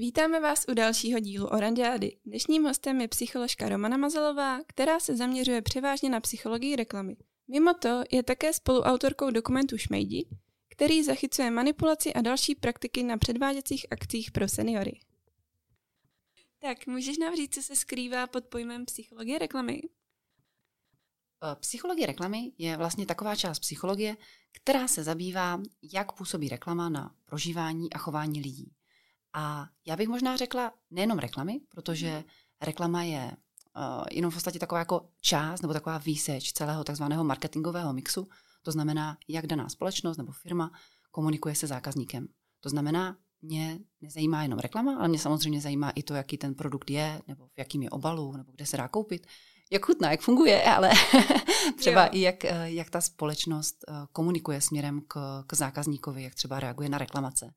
Vítáme vás u dalšího dílu Orandiády. Dnešním hostem je psycholožka Romana Mazelová, která se zaměřuje převážně na psychologii reklamy. Mimo to je také spoluautorkou dokumentu Šmejdi, který zachycuje manipulaci a další praktiky na předváděcích akcích pro seniory. Tak, můžeš nám říct, co se skrývá pod pojmem psychologie reklamy? Eh, psychologie reklamy je vlastně taková část psychologie, která se zabývá, jak působí reklama na prožívání a chování lidí. A já bych možná řekla nejenom reklamy, protože reklama je uh, jenom v podstatě taková jako část nebo taková výseč celého takzvaného marketingového mixu. To znamená, jak daná společnost nebo firma komunikuje se zákazníkem. To znamená, mě nezajímá jenom reklama, ale mě samozřejmě zajímá i to, jaký ten produkt je, nebo v jakým je obalu, nebo kde se dá koupit, jak chutná, jak funguje, ale třeba jo. i jak, eh, jak ta společnost eh, komunikuje směrem k, k zákazníkovi, jak třeba reaguje na reklamace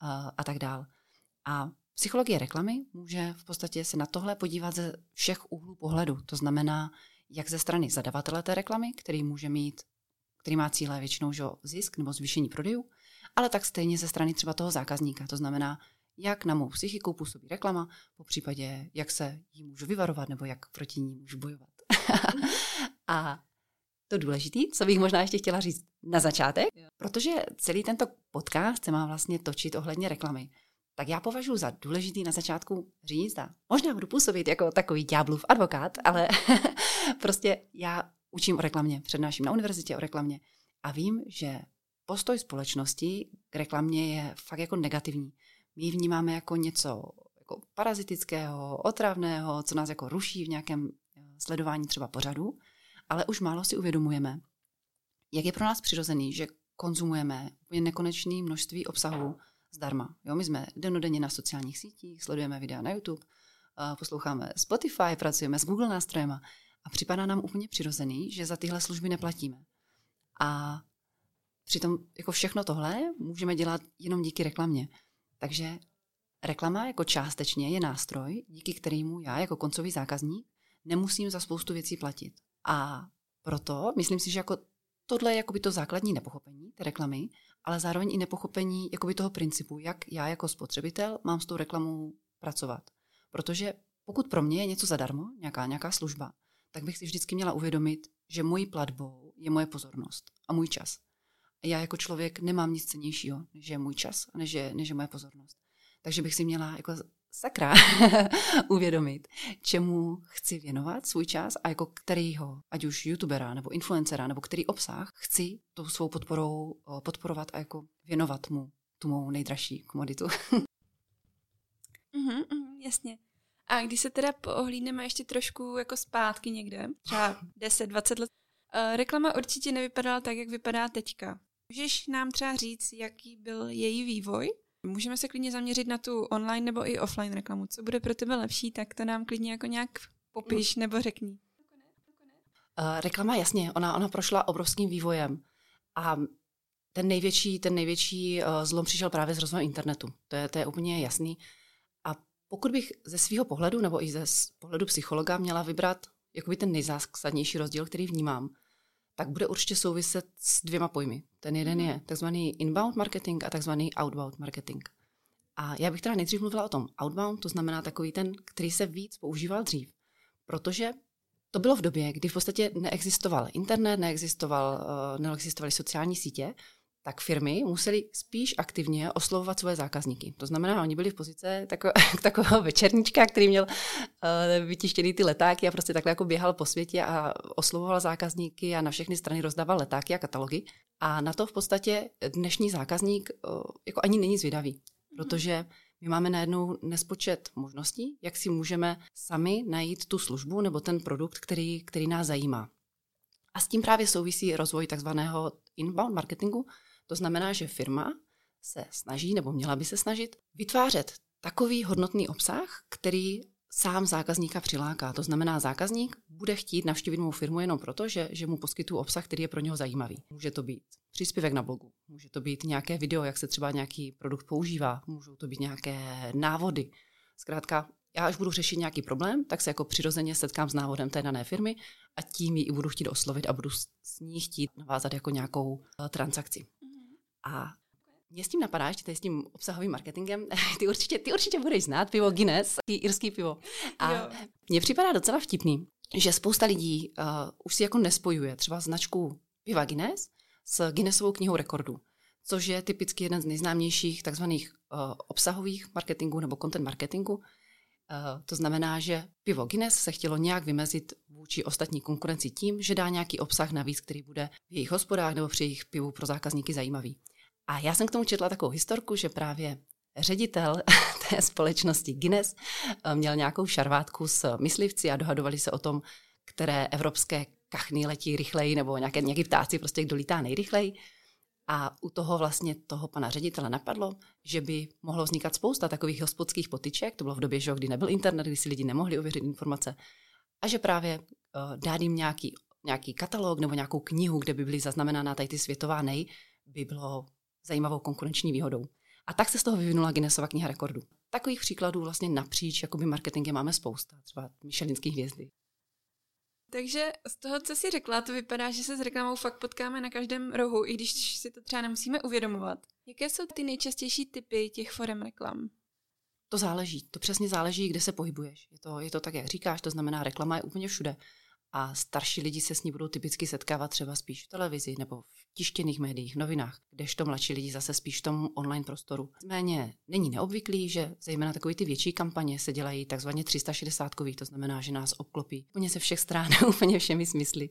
a, a tak dál. A psychologie reklamy může v podstatě se na tohle podívat ze všech úhlů pohledu. To znamená, jak ze strany zadavatele té reklamy, který může mít, který má cíle většinou že zisk nebo zvýšení prodejů, ale tak stejně ze strany třeba toho zákazníka. To znamená, jak na mou psychiku působí reklama, po případě, jak se jí můžu vyvarovat nebo jak proti ní můžu bojovat. a to důležité, co bych možná ještě chtěla říct na začátek, protože celý tento podcast se má vlastně točit ohledně reklamy tak já považuji za důležitý na začátku říct a možná budu působit jako takový ďáblův advokát, ale prostě já učím o reklamě, přednáším na univerzitě o reklamě a vím, že postoj společnosti k reklamě je fakt jako negativní. My ji vnímáme jako něco jako parazitického, otravného, co nás jako ruší v nějakém eh, sledování třeba pořadu, ale už málo si uvědomujeme, jak je pro nás přirozený, že konzumujeme nekonečné množství obsahu, zdarma. Jo, my jsme denodenně na sociálních sítích, sledujeme videa na YouTube, posloucháme Spotify, pracujeme s Google nástrojema a připadá nám úplně přirozený, že za tyhle služby neplatíme. A přitom jako všechno tohle můžeme dělat jenom díky reklamě. Takže reklama jako částečně je nástroj, díky kterému já jako koncový zákazník nemusím za spoustu věcí platit. A proto myslím si, že jako tohle je jakoby to základní nepochopení té reklamy, ale zároveň i nepochopení jakoby toho principu, jak já jako spotřebitel mám s tou reklamou pracovat. Protože pokud pro mě je něco zadarmo, nějaká, nějaká služba, tak bych si vždycky měla uvědomit, že mojí platbou je moje pozornost a můj čas. A já jako člověk nemám nic cenějšího, než je můj čas než je, než je moje pozornost. Takže bych si měla jako sakra uvědomit, čemu chci věnovat svůj čas a jako kterýho, ať už youtubera nebo influencera, nebo který obsah chci tou svou podporou podporovat a jako věnovat mu tu mou nejdražší komoditu. mm-hmm, jasně. A když se teda poohlídneme ještě trošku jako zpátky někde, třeba 10-20 let, uh, reklama určitě nevypadala tak, jak vypadá teďka. Můžeš nám třeba říct, jaký byl její vývoj? Můžeme se klidně zaměřit na tu online nebo i offline reklamu. Co bude pro tebe lepší, tak to nám klidně jako nějak popiš nebo řekni. Uh, reklama, jasně, ona, ona prošla obrovským vývojem. A ten největší, ten největší uh, zlom přišel právě z rozvoje internetu. To je, to je úplně jasný. A pokud bych ze svého pohledu nebo i ze pohledu psychologa měla vybrat jakoby ten nejzásadnější rozdíl, který vnímám, tak bude určitě souviset s dvěma pojmy. Ten jeden je takzvaný inbound marketing a takzvaný outbound marketing. A já bych teda nejdřív mluvila o tom outbound, to znamená takový ten, který se víc používal dřív. Protože to bylo v době, kdy v podstatě neexistoval internet, neexistoval, uh, neexistovaly sociální sítě, tak firmy museli spíš aktivně oslovovat svoje zákazníky. To znamená, oni byli v pozici tako, takového večerníčka, který měl uh, vytištěný ty letáky a prostě takhle jako běhal po světě a oslovoval zákazníky a na všechny strany rozdával letáky a katalogy. A na to v podstatě dnešní zákazník uh, jako ani není zvědavý, protože my máme najednou nespočet možností, jak si můžeme sami najít tu službu nebo ten produkt, který, který nás zajímá. A s tím právě souvisí rozvoj takzvaného inbound marketingu, to znamená, že firma se snaží, nebo měla by se snažit, vytvářet takový hodnotný obsah, který sám zákazníka přiláká. To znamená, zákazník bude chtít navštívit mou firmu jenom proto, že, že mu poskytuju obsah, který je pro něho zajímavý. Může to být příspěvek na blogu, může to být nějaké video, jak se třeba nějaký produkt používá, můžou to být nějaké návody. Zkrátka, já až budu řešit nějaký problém, tak se jako přirozeně setkám s návodem té dané firmy a tím ji i budu chtít oslovit a budu s ní chtít navázat jako nějakou uh, transakci. A mě s tím napadá, ještě s tím obsahovým marketingem, ty určitě, ty určitě budeš znát pivo Guinness, ty irský pivo. A mně připadá docela vtipný, že spousta lidí uh, už si jako nespojuje třeba značku piva Guinness s Guinnessovou knihou rekordů, což je typicky jeden z nejznámějších takzvaných uh, obsahových marketingů nebo content marketingu. Uh, to znamená, že pivo Guinness se chtělo nějak vymezit vůči ostatní konkurenci tím, že dá nějaký obsah navíc, který bude v jejich hospodách nebo při jejich pivu pro zákazníky zajímavý. A já jsem k tomu četla takovou historku, že právě ředitel té společnosti Guinness eh, měl nějakou šarvátku s myslivci a dohadovali se o tom, které evropské kachny letí rychleji nebo nějaké, nějaký ptáci, prostě kdo lítá nejrychleji. A u toho vlastně toho pana ředitele napadlo, že by mohlo vznikat spousta takových hospodských potyček, to bylo v době, že, kdy nebyl internet, kdy si lidi nemohli ověřit informace, a že právě uh, dát jim nějaký, nějaký katalog nebo nějakou knihu, kde by byly zaznamenána tady ty světová nej, by bylo zajímavou konkurenční výhodou. A tak se z toho vyvinula Guinnessova kniha rekordů. Takových příkladů vlastně napříč jakoby marketingem máme spousta, třeba Michelinský hvězdy. Takže z toho, co jsi řekla, to vypadá, že se s reklamou fakt potkáme na každém rohu, i když si to třeba nemusíme uvědomovat. Jaké jsou ty nejčastější typy těch forem reklam? To záleží, to přesně záleží, kde se pohybuješ. Je to, je to tak, jak říkáš, to znamená, reklama je úplně všude a starší lidi se s ní budou typicky setkávat třeba spíš v televizi nebo v tištěných médiích, novinách, kdežto mladší lidi zase spíš v tom online prostoru. Nicméně není neobvyklý, že zejména takové ty větší kampaně se dělají takzvaně 360 to znamená, že nás obklopí úplně se všech stran, úplně všemi smysly.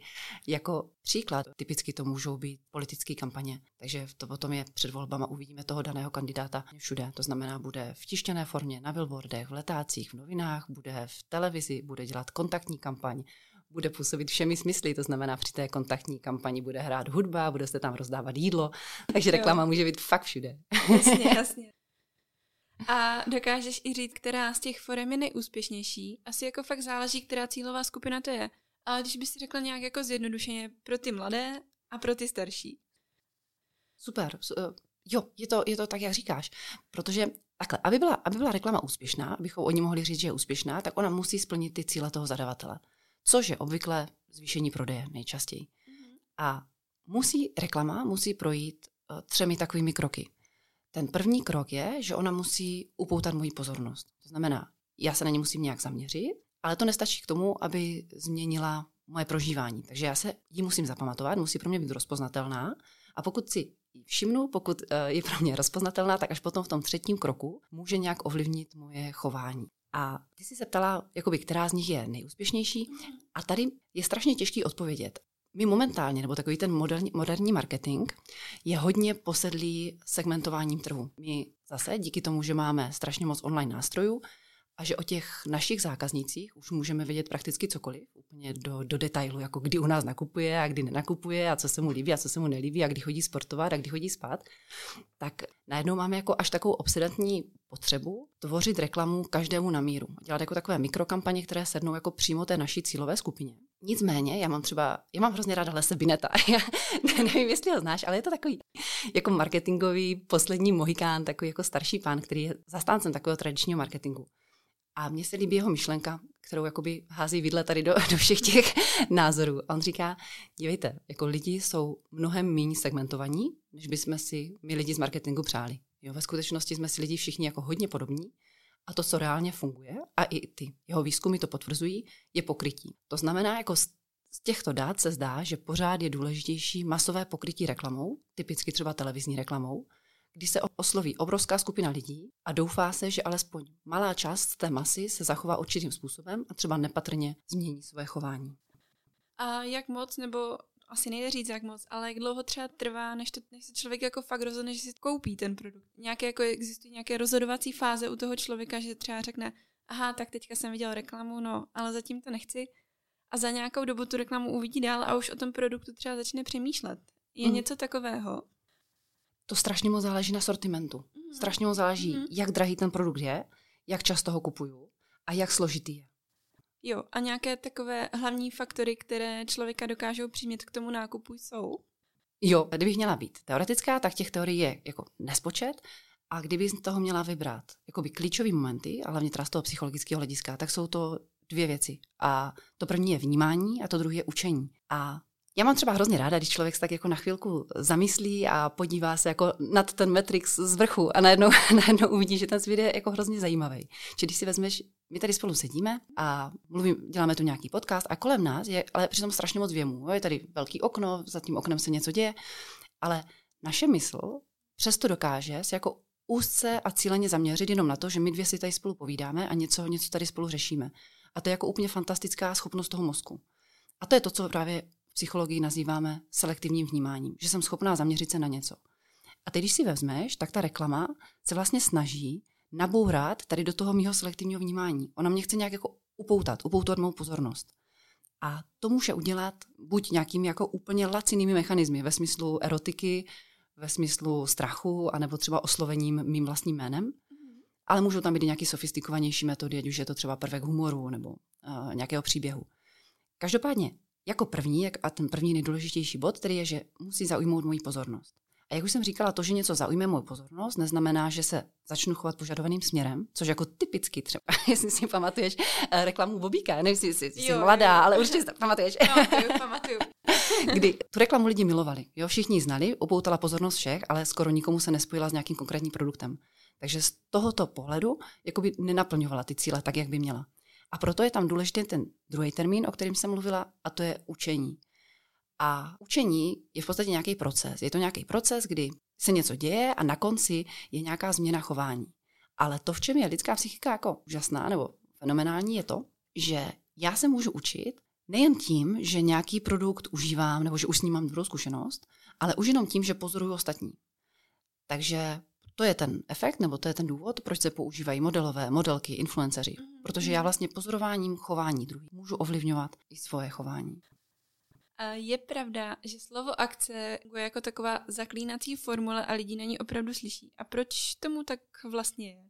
Jako příklad, typicky to můžou být politické kampaně, takže to potom je před volbama, uvidíme toho daného kandidáta všude. To znamená, bude v tištěné formě, na billboardech, v letácích, v novinách, bude v televizi, bude dělat kontaktní kampaň, bude působit všemi smysly, to znamená při té kontaktní kampani bude hrát hudba, bude se tam rozdávat jídlo, takže reklama jo. může být fakt všude. Jasně, jasně. A dokážeš i říct, která z těch forem je nejúspěšnější? Asi jako fakt záleží, která cílová skupina to je. Ale když bys si řekla nějak jako zjednodušeně pro ty mladé a pro ty starší. Super. Eh, jo, je to, je to tak, jak říkáš. Protože takhle, aby byla, aby byla reklama úspěšná, abychom oni mohli říct, že je úspěšná, tak ona musí splnit ty cíle toho zadavatele což je obvykle zvýšení prodeje nejčastěji. Mm-hmm. A musí reklama musí projít uh, třemi takovými kroky. Ten první krok je, že ona musí upoutat moji pozornost. To znamená, já se na ně musím nějak zaměřit, ale to nestačí k tomu, aby změnila moje prožívání. Takže já se jí musím zapamatovat, musí pro mě být rozpoznatelná a pokud si všimnu, pokud uh, je pro mě rozpoznatelná, tak až potom v tom třetím kroku může nějak ovlivnit moje chování. A ty jsi se ptala, jakoby, která z nich je nejúspěšnější. A tady je strašně těžký odpovědět. My momentálně, nebo takový ten moderní, moderní marketing, je hodně posedlý segmentováním trhu. My zase díky tomu, že máme strašně moc online nástrojů, a že o těch našich zákaznících už můžeme vědět prakticky cokoliv, úplně do, do detailu, jako kdy u nás nakupuje a kdy nenakupuje a co se mu líbí a co se mu nelíbí a kdy chodí sportovat a kdy chodí spát, tak najednou máme jako až takovou obsedantní potřebu tvořit reklamu každému na míru. Dělat jako takové mikrokampaně, které sednou jako přímo té naší cílové skupině. Nicméně, já mám třeba, já mám hrozně ráda Lese Bineta. Já nevím, jestli ho znáš, ale je to takový jako marketingový poslední mohikán, takový jako starší pán, který je zastáncem takového tradičního marketingu. A mně se líbí jeho myšlenka, kterou jakoby hází vidle tady do, do všech těch názorů. A on říká, dívejte, jako lidi jsou mnohem méně segmentovaní, než bychom si my lidi z marketingu přáli. Jo, ve skutečnosti jsme si lidi všichni jako hodně podobní a to, co reálně funguje, a i ty jeho výzkumy to potvrzují, je pokrytí. To znamená, jako z těchto dát se zdá, že pořád je důležitější masové pokrytí reklamou, typicky třeba televizní reklamou, kdy se osloví obrovská skupina lidí a doufá se, že alespoň malá část té masy se zachová určitým způsobem a třeba nepatrně změní své chování. A jak moc, nebo asi nejde říct jak moc, ale jak dlouho třeba trvá, než, to, než se člověk jako fakt rozhodne, že si koupí ten produkt. Nějaké jako existují nějaké rozhodovací fáze u toho člověka, že třeba řekne, aha, tak teďka jsem viděl reklamu, no, ale zatím to nechci. A za nějakou dobu tu reklamu uvidí dál a už o tom produktu třeba začne přemýšlet. Je mm. něco takového? To strašně moc záleží na sortimentu. Mm. Strašně moc záleží, mm. jak drahý ten produkt je, jak často ho kupuju a jak složitý je. Jo, a nějaké takové hlavní faktory, které člověka dokážou přimět k tomu nákupu, jsou? Jo, kdybych měla být teoretická, tak těch teorií je jako nespočet. A kdyby z toho měla vybrat jakoby klíčové momenty, a hlavně teda z toho psychologického hlediska, tak jsou to dvě věci. A to první je vnímání a to druhé je učení. A Já mám třeba hrozně ráda, když člověk se tak jako na chvilku zamyslí a podívá se jako nad ten Matrix z vrchu a najednou, najednou uvidí, že ten svět je jako hrozně zajímavý. Či když si vezmeš, my tady spolu sedíme a mluvím, děláme tu nějaký podcast a kolem nás je ale přitom strašně moc věmů. Je tady velký okno, za tím oknem se něco děje, ale naše mysl přesto dokáže se jako úzce a cíleně zaměřit jenom na to, že my dvě si tady spolu povídáme a něco, něco tady spolu řešíme. A to je jako úplně fantastická schopnost toho mozku. A to je to, co právě psychologii nazýváme selektivním vnímáním, že jsem schopná zaměřit se na něco. A teď, když si vezmeš, tak ta reklama se vlastně snaží nabourat tady do toho mého selektivního vnímání. Ona mě chce nějak jako upoutat, upoutat mou pozornost. A to může udělat buď nějakými jako úplně lacinými mechanismy ve smyslu erotiky, ve smyslu strachu, anebo třeba oslovením mým vlastním jménem. Ale můžou tam být nějaké sofistikovanější metody, ať už je to třeba prvek humoru nebo uh, nějakého příběhu. Každopádně, jako první, jak, a ten první nejdůležitější bod, který je, že musí zaujmout moji pozornost. A jak už jsem říkala, to, že něco zaujme moji pozornost, neznamená, že se začnu chovat požadovaným směrem, což jako typicky třeba, jestli si pamatuješ uh, reklamu Bobíka, nevím, jestli jsi, jsi jo, mladá, jo. ale určitě si pamatuješ. No, pamatuju, pamatuju. Kdy tu reklamu lidi milovali. Jo, všichni ji znali, upoutala pozornost všech, ale skoro nikomu se nespojila s nějakým konkrétním produktem. Takže z tohoto pohledu jakoby nenaplňovala ty cíle tak, jak by měla. A proto je tam důležitý ten druhý termín, o kterém jsem mluvila, a to je učení. A učení je v podstatě nějaký proces. Je to nějaký proces, kdy se něco děje a na konci je nějaká změna chování. Ale to, v čem je lidská psychika jako úžasná nebo fenomenální, je to, že já se můžu učit nejen tím, že nějaký produkt užívám nebo že už s ním mám dobrou zkušenost, ale už jenom tím, že pozoruju ostatní. Takže to je ten efekt, nebo to je ten důvod, proč se používají modelové, modelky, influenceři. Mhm. Protože já vlastně pozorováním chování druhých můžu ovlivňovat i svoje chování. Je pravda, že slovo akce je jako taková zaklínací formule a lidi na ní opravdu slyší. A proč tomu tak vlastně je?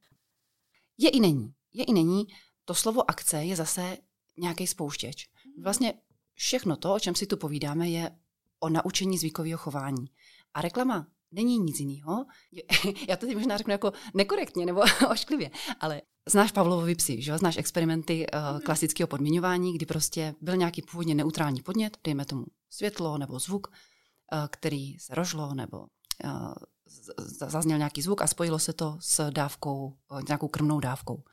Je i není. Je i není. To slovo akce je zase nějaký spouštěč. Mhm. Vlastně všechno to, o čem si tu povídáme, je o naučení zvykového chování. A reklama není nic jiného. Já to teď možná řeknu jako nekorektně nebo ošklivě, ale znáš Pavlovovi psy, že Znáš experimenty uh, klasického podmiňování, kdy prostě byl nějaký původně neutrální podnět, dejme tomu světlo nebo zvuk, uh, který se rožlo nebo uh, zazněl nějaký zvuk a spojilo se to s dávkou, uh, nějakou krmnou dávkou.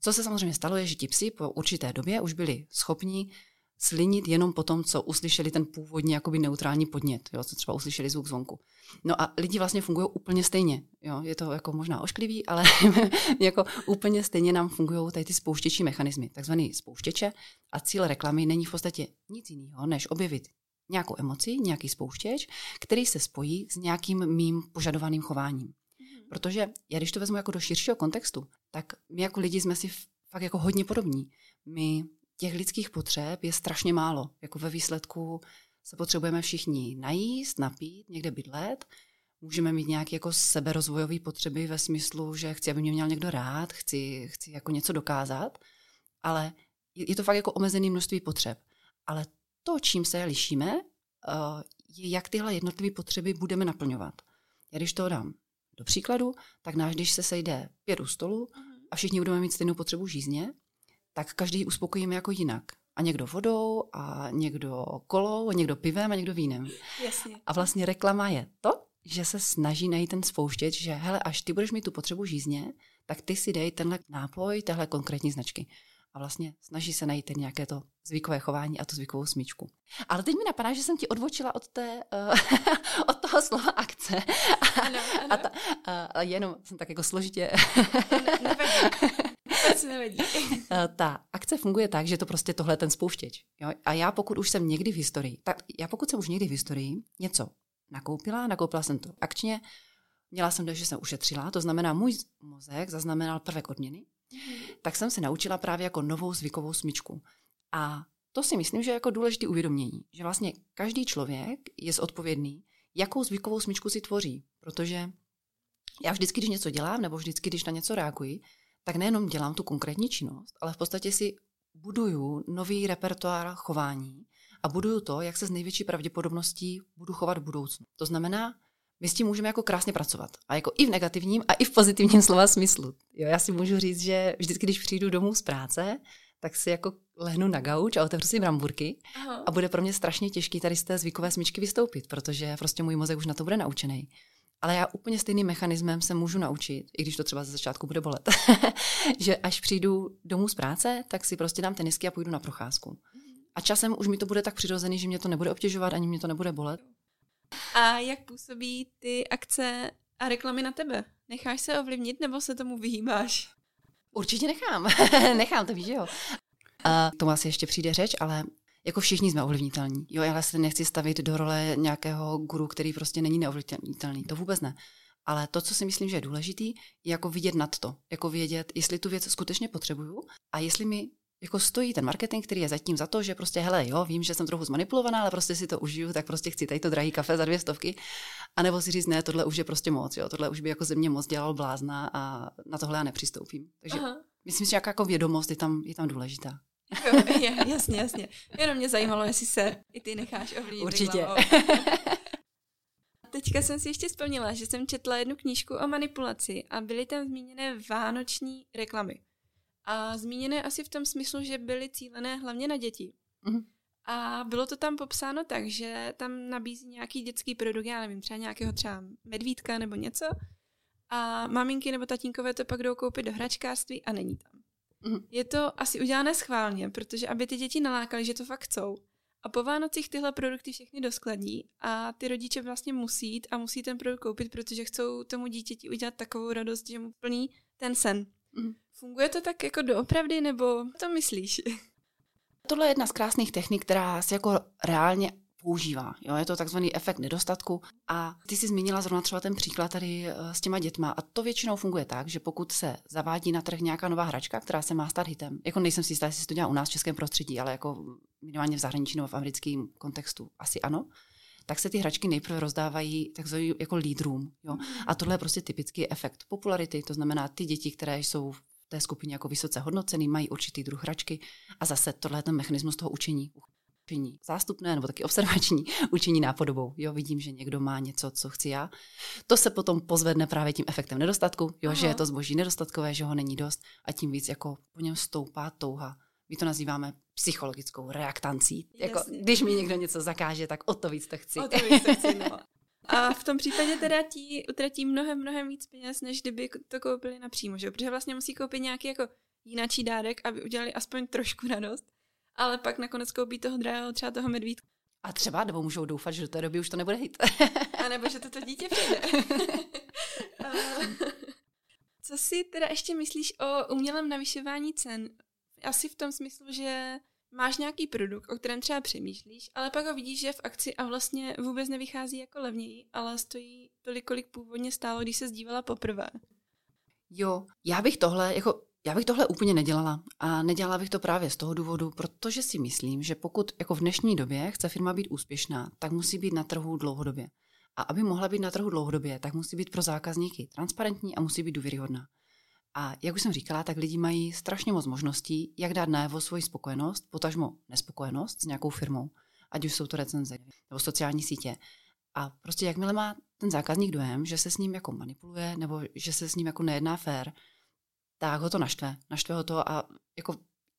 Co se samozřejmě stalo, je, že ti psi po určité době už byli schopni slinit jenom po tom, co uslyšeli ten původně jakoby neutrální podnět, jo, co třeba uslyšeli zvuk zvonku. No a lidi vlastně fungují úplně stejně. Jo. Je to jako možná ošklivý, ale jako úplně stejně nám fungují tady ty spouštěčí mechanismy, takzvaný spouštěče. A cíl reklamy není v podstatě nic jiného, než objevit nějakou emoci, nějaký spouštěč, který se spojí s nějakým mým požadovaným chováním. Mhm. Protože já když to vezmu jako do širšího kontextu, tak my jako lidi jsme si fakt jako hodně podobní. My těch lidských potřeb je strašně málo. Jako ve výsledku se potřebujeme všichni najíst, napít, někde bydlet. Můžeme mít nějaké jako seberozvojové potřeby ve smyslu, že chci, aby mě měl někdo rád, chci, chci jako něco dokázat, ale je to fakt jako omezené množství potřeb. Ale to, čím se lišíme, eh, je, jak tyhle jednotlivé potřeby budeme naplňovat. Já když to dám do příkladu, tak náš, když se sejde pět u stolu mhm. a všichni budeme mít stejnou potřebu žízně, tak každý uspokojíme jako jinak. A někdo vodou, a někdo kolou, a někdo pivem, a někdo vínem. Jasně. A vlastně reklama je to, že se snaží najít ten spouštěč, že hele, až ty budeš mít tu potřebu žízně, tak ty si dej tenhle nápoj, téhle konkrétní značky. A vlastně snaží se najít ten nějaké to zvykové chování a tu zvykovou smyčku. Ale teď mi napadá, že jsem ti odvočila od, té, uh, od toho slova akce. Ano, ano. A, ta, a jenom jsem tak jako složitě... nevadí. Eh, ta akce funguje tak, že to prostě tohle ten spouštěč. Jo? A já pokud už jsem někdy v historii, tak já pokud jsem už někdy v historii něco nakoupila, nakoupila jsem to akčně, měla jsem to, že jsem ušetřila, to znamená, můj mozek zaznamenal prvek odměny, tak jsem se naučila právě jako novou zvykovou smyčku. A to si myslím, že je jako důležité uvědomění, že vlastně každý člověk je zodpovědný, jakou zvykovou smyčku si tvoří, protože já vždycky, když něco dělám, nebo vždycky, když na něco reaguji, tak nejenom dělám tu konkrétní činnost, ale v podstatě si buduju nový repertoár chování a buduju to, jak se s největší pravděpodobností budu chovat v budoucnu. To znamená, my s tím můžeme jako krásně pracovat. A jako i v negativním, a i v pozitivním slova smyslu. Jo, já si můžu říct, že vždycky, když přijdu domů z práce, tak si jako lehnu na gauč a otevřu si bramburky Aha. a bude pro mě strašně těžký tady z té zvykové smyčky vystoupit, protože prostě můj mozek už na to bude naučený. Ale já úplně stejným mechanismem se můžu naučit, i když to třeba ze začátku bude bolet, že až přijdu domů z práce, tak si prostě dám tenisky a půjdu na procházku. A časem už mi to bude tak přirozený, že mě to nebude obtěžovat, ani mě to nebude bolet. A jak působí ty akce a reklamy na tebe? Necháš se ovlivnit nebo se tomu vyhýbáš? Určitě nechám. nechám, to víš, jo. A tomu asi ještě přijde řeč, ale jako všichni jsme ovlivnitelní. Jo, já se nechci stavit do role nějakého guru, který prostě není neovlivnitelný. To vůbec ne. Ale to, co si myslím, že je důležitý, je jako vidět nad to. Jako vědět, jestli tu věc skutečně potřebuju a jestli mi jako stojí ten marketing, který je zatím za to, že prostě, hele, jo, vím, že jsem trochu zmanipulovaná, ale prostě si to užiju, tak prostě chci tady to drahý kafe za dvě stovky. A nebo si říct, ne, tohle už je prostě moc, jo, tohle už by jako ze mě moc dělal blázna a na tohle já nepřistoupím. Takže Aha. myslím, že jako vědomost je tam, je tam důležitá. Jo, je, jasně, jasně. Jenom mě zajímalo, jestli se i ty necháš ovlivnit. Určitě. Teďka jsem si ještě vzpomněla, že jsem četla jednu knížku o manipulaci a byly tam zmíněné vánoční reklamy. A zmíněné asi v tom smyslu, že byly cílené hlavně na děti. Mm-hmm. A bylo to tam popsáno tak, že tam nabízí nějaký dětský produkt, já nevím, třeba nějakého třeba medvídka nebo něco. A maminky nebo tatínkové to pak jdou koupit do hračkářství a není tam. Mm-hmm. Je to asi udělané schválně, protože aby ty děti nalákali, že to fakt chcou. A po Vánocích tyhle produkty všechny doskladní a ty rodiče vlastně musí jít a musí ten produkt koupit, protože chcou tomu dítěti udělat takovou radost, že mu plní ten sen. Mm. Funguje to tak jako doopravdy, nebo to myslíš? Tohle je jedna z krásných technik, která se jako reálně používá. Jo? Je to takzvaný efekt nedostatku. A ty jsi zmínila zrovna třeba ten příklad tady eh, s těma dětma. A to většinou funguje tak, že pokud se zavádí na trh nějaká nová hračka, která se má stát hitem, jako nejsem si jistá, jestli se to dělá u nás v českém prostředí, ale jako minimálně v zahraničí nebo v americkém kontextu asi ano, tak se ty hračky nejprve rozdávají takzvaný jako lídrům. Jo? A tohle je prostě typický efekt popularity, to znamená ty děti, které jsou v té skupině jako vysoce hodnocený, mají určitý druh hračky a zase tohle je ten mechanismus toho učení. Učení zástupné nebo taky observační učení nápodobou. Jo, vidím, že někdo má něco, co chci já. To se potom pozvedne právě tím efektem nedostatku, jo, že je to zboží nedostatkové, že ho není dost a tím víc jako po něm stoupá touha my to nazýváme psychologickou reaktancí. Jako, když mi někdo něco zakáže, tak o to víc to chci. O to víc to chci, no. A v tom případě teda ti utratí mnohem, mnohem víc peněz, než kdyby to koupili napřímo, že? Protože vlastně musí koupit nějaký jako jináčí dárek, aby udělali aspoň trošku radost, ale pak nakonec koupí toho drahého třeba toho medvídka. A třeba, nebo můžou doufat, že do té doby už to nebude hit. A nebo že toto dítě přijde. Co si teda ještě myslíš o umělém navyšování cen? Asi v tom smyslu, že máš nějaký produkt, o kterém třeba přemýšlíš, ale pak ho vidíš, že je v akci a vlastně vůbec nevychází jako levněji, ale stojí tolik, kolik původně stálo, když se zdívala poprvé. Jo, já bych tohle, jako já bych tohle úplně nedělala a nedělala bych to právě z toho důvodu, protože si myslím, že pokud jako v dnešní době chce firma být úspěšná, tak musí být na trhu dlouhodobě. A aby mohla být na trhu dlouhodobě, tak musí být pro zákazníky transparentní a musí být důvěryhodná. A jak už jsem říkala, tak lidi mají strašně moc možností, jak dát najevo svoji spokojenost, potažmo nespokojenost s nějakou firmou, ať už jsou to recenze nebo sociální sítě. A prostě jakmile má ten zákazník dojem, že se s ním jako manipuluje nebo že se s ním jako nejedná fér, tak ho to naštve. Naštve ho to a jako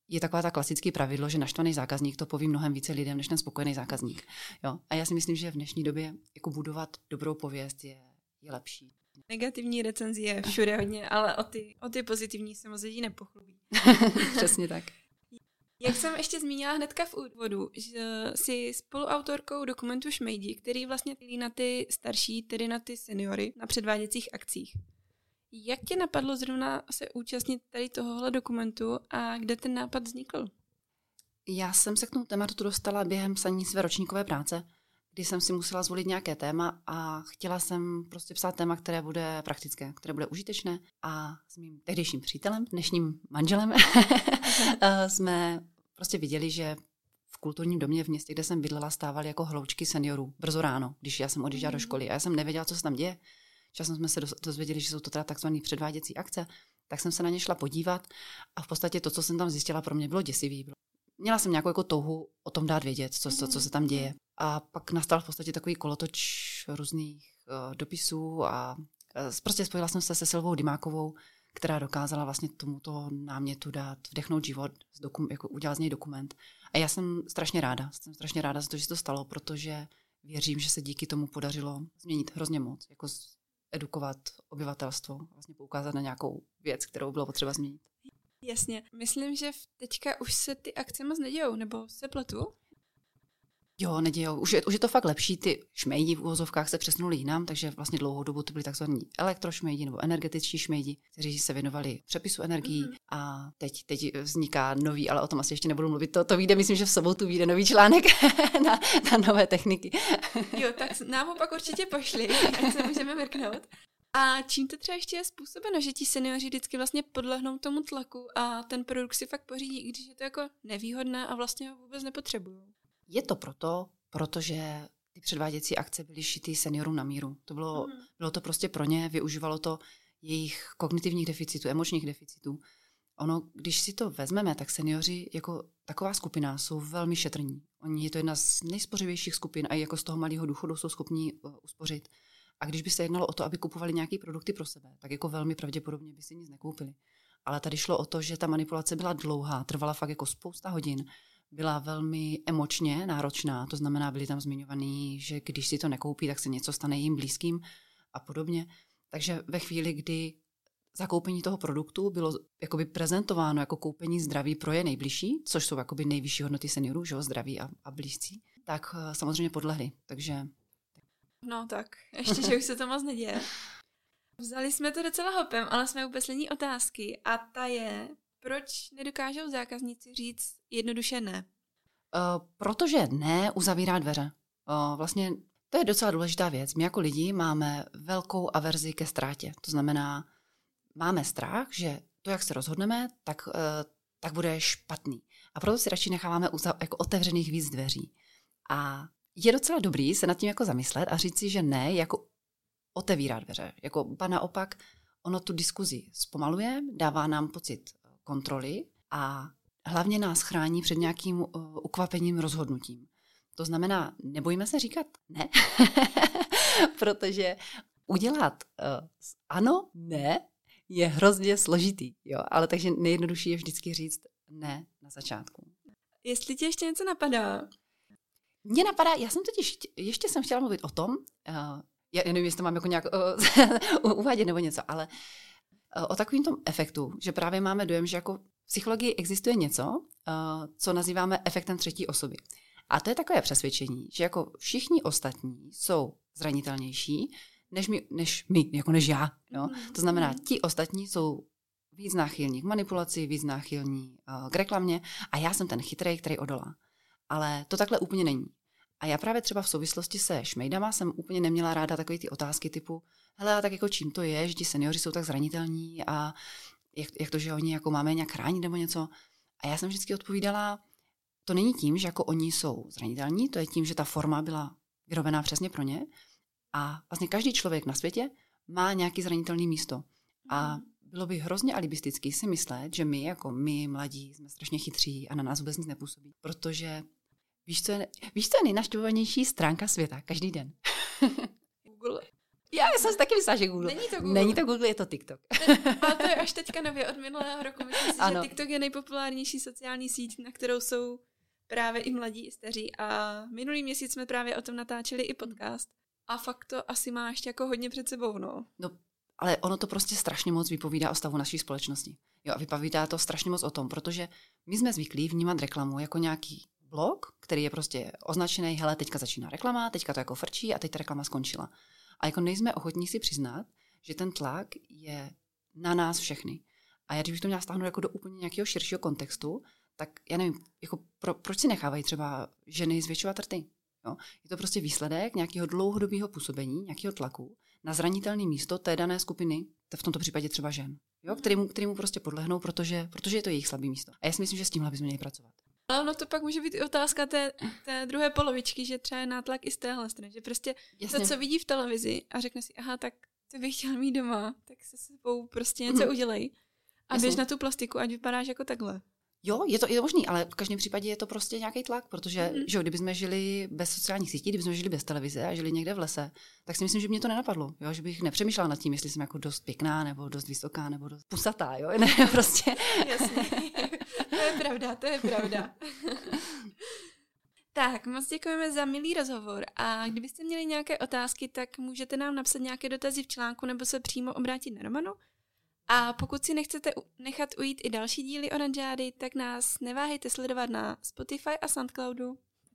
je taková ta klasický pravidlo, že naštvaný zákazník to poví mnohem více lidem než ten spokojený zákazník. Jo? A já si myslím, že v dnešní době jako budovat dobrou pověst je, je lepší. Negativní recenzi je všude hodně, ale o ty, o ty pozitivní se moc lidí nepochlubí. Přesně tak. Jak jsem ještě zmínila hnedka v úvodu, že jsi spoluautorkou dokumentu Šmejdi, který vlastně týlí na ty starší, tedy na ty seniory, na předváděcích akcích. Jak tě napadlo zrovna se účastnit tady tohohle dokumentu a kde ten nápad vznikl? Já jsem se k tomu tématu dostala během psaní své ročníkové práce kdy jsem si musela zvolit nějaké téma a chtěla jsem prostě psát téma, které bude praktické, které bude užitečné. A s mým tehdejším přítelem, dnešním manželem, eh, jsme prostě viděli, že v kulturním domě v městě, kde jsem bydlela, stávali jako hloučky seniorů brzo ráno, když já jsem odjížděla do mm. školy. A já jsem nevěděla, co se tam děje. Časem jsme se dozvěděli, že jsou to teda takzvané předváděcí akce, tak jsem se na ně šla podívat a v podstatě to, co jsem tam zjistila, pro mě bylo děsivý měla jsem nějakou jako touhu o tom dát vědět, co, co, co se tam děje. A pak nastal v podstatě takový kolotoč různých uh, dopisů a uh, prostě spojila jsem se se Silvou Dimákovou, která dokázala vlastně tomuto námětu dát, vdechnout život, dokum, jako udělat z něj dokument. A já jsem strašně ráda, jsem strašně ráda za to, že se to stalo, protože věřím, že se díky tomu podařilo změnit hrozně moc, jako edukovat obyvatelstvo, vlastně poukázat na nějakou věc, kterou bylo potřeba změnit. Jasně. Myslím, že teďka už se ty akce moc nedějou, nebo se pletu? Jo, nedějou. Už je, už je to fakt lepší. Ty šmejdi v úvozovkách se přesunuli jinam, takže vlastně dlouhou dobu to byli takzvaní elektrošmejdi nebo energetičtí šmejdi, kteří se věnovali přepisu energií. Mm-hmm. A teď, teď vzniká nový, ale o tom asi ještě nebudu mluvit. To, to vyjde, myslím, že v sobotu vyjde nový článek na, na nové techniky. jo, tak nám ho pak určitě pošli, ať se můžeme mrknout. A čím to třeba ještě je způsobeno, že ti seniori vždycky vlastně podlehnou tomu tlaku a ten produkt si fakt pořídí, i když je to jako nevýhodné a vlastně ho vůbec nepotřebují? Je to proto, protože ty předváděcí akce byly šity seniorům na míru. To bylo, mm. bylo to prostě pro ně, využívalo to jejich kognitivních deficitů, emočních deficitů. Ono, když si to vezmeme, tak seniori jako taková skupina jsou velmi šetrní. Oni je to jedna z nejspořivějších skupin a i jako z toho malého důchodu jsou schopní uh, uspořit. A když by se jednalo o to, aby kupovali nějaké produkty pro sebe, tak jako velmi pravděpodobně by si nic nekoupili. Ale tady šlo o to, že ta manipulace byla dlouhá, trvala fakt jako spousta hodin byla velmi emočně náročná, to znamená, byli tam zmiňovaný, že když si to nekoupí, tak se něco stane jim blízkým a podobně. Takže ve chvíli, kdy zakoupení toho produktu bylo jakoby prezentováno jako koupení zdraví pro je nejbližší, což jsou jakoby nejvyšší hodnoty seniorů, že zdraví a, a blízcí, tak eh, samozřejmě podlehli. Takže... No tak, ještě, že už se to moc neděje. Vzali jsme to docela hopem, ale jsme u poslední otázky a ta je, proč nedokážou zákazníci říct jednoduše ne? Uh, protože ne uzavírá dveře. Uh, vlastně to je docela důležitá věc. My jako lidi máme velkou averzi ke ztrátě. To znamená, máme strach, že to, jak se rozhodneme, tak, uh, tak bude špatný. A proto si radši necháváme uza- jako otevřených víc dveří. A je docela dobrý se nad tím jako zamyslet a říct si, že ne, jako otevírá dveře. Jako ba naopak, ono tu diskuzi zpomaluje, dává nám pocit kontroly a hlavně nás chrání před nějakým uh, ukvapením rozhodnutím. To znamená, nebojíme se říkat ne, protože udělat uh, ano, ne je hrozně složitý, jo, ale takže nejjednodušší je vždycky říct ne na začátku. Jestli ti ještě něco napadá? Mně napadá, já jsem totiž, ještě jsem chtěla mluvit o tom, uh, já nevím, jestli to mám jako nějak uh, uvádět nebo něco, ale o takovém tom efektu, že právě máme dojem, že jako v psychologii existuje něco, co nazýváme efektem třetí osoby. A to je takové přesvědčení, že jako všichni ostatní jsou zranitelnější než my, než my jako než já. Jo? Mhm. To znamená, ti ostatní jsou víc náchylní k manipulaci, víc náchylní k reklamě a já jsem ten chytrý, který odolá. Ale to takhle úplně není. A já právě třeba v souvislosti se šmejdama jsem úplně neměla ráda takové ty otázky typu, hele, a tak jako čím to je, že ti seniori jsou tak zranitelní a jak, jak to, že oni jako máme nějak chránit nebo něco. A já jsem vždycky odpovídala, to není tím, že jako oni jsou zranitelní, to je tím, že ta forma byla vyrobená přesně pro ně. A vlastně každý člověk na světě má nějaký zranitelný místo. A bylo by hrozně alibistický si myslet, že my, jako my, mladí, jsme strašně chytří a na nás vůbec nic nepůsobí. Protože víš, co je, víš, co je nejnaštěvovanější stránka světa každý den? Google. Já jsem si taky myslela, že Google. Není to Google. Není to Google, je to TikTok. Ale to je až teďka nově od minulého roku. Myslím si, ano. že TikTok je nejpopulárnější sociální síť, na kterou jsou právě i mladí, i staří. A minulý měsíc jsme právě o tom natáčeli i podcast. A fakt to asi má ještě jako hodně před sebou, no. No, ale ono to prostě strašně moc vypovídá o stavu naší společnosti. Jo, a vypovídá to strašně moc o tom, protože my jsme zvyklí vnímat reklamu jako nějaký blok, který je prostě označený, hele, teďka začíná reklama, teďka to jako frčí a teď ta reklama skončila. A jako nejsme ochotní si přiznat, že ten tlak je na nás všechny. A já když bych to měla stáhnout jako do úplně nějakého širšího kontextu, tak já nevím, jako pro, proč si nechávají třeba ženy zvětšovat rty? Jo? Je to prostě výsledek nějakého dlouhodobého působení, nějakého tlaku na zranitelné místo té dané skupiny, v tomto případě třeba žen, jo? Mhm. Kterýmu, kterýmu prostě podlehnou, protože, protože je to jejich slabé místo. A já si myslím, že s tímhle bychom měli pracovat. Ale no to pak může být i otázka té, té druhé polovičky, že třeba je nátlak i z téhle strany, že prostě Jasně. to, co vidí v televizi a řekne si, aha, tak ty bych chtěl mít doma, tak se sebou prostě něco udělej. A běž na tu plastiku, ať vypadáš jako takhle. Jo, je to, je to možný, ale v každém případě je to prostě nějaký tlak, protože Mhm. že jo, kdybychom žili bez sociálních sítí, kdybychom žili bez televize a žili někde v lese, tak si myslím, že by mě to nenapadlo, jo, že bych nepřemýšlela nad tím, jestli jsem jako dost pěkná, nebo dost vysoká, nebo dost pusatá, jo, ne, prostě. Jasně. to je pravda, to je pravda. tak, moc děkujeme za milý rozhovor a kdybyste měli nějaké otázky, tak můžete nám napsat nějaké dotazy v článku nebo se přímo obrátit na Romanu. A pokud si nechcete nechat ujít i další díly Oranžády, tak nás neváhejte sledovat na Spotify a Soundcloudu.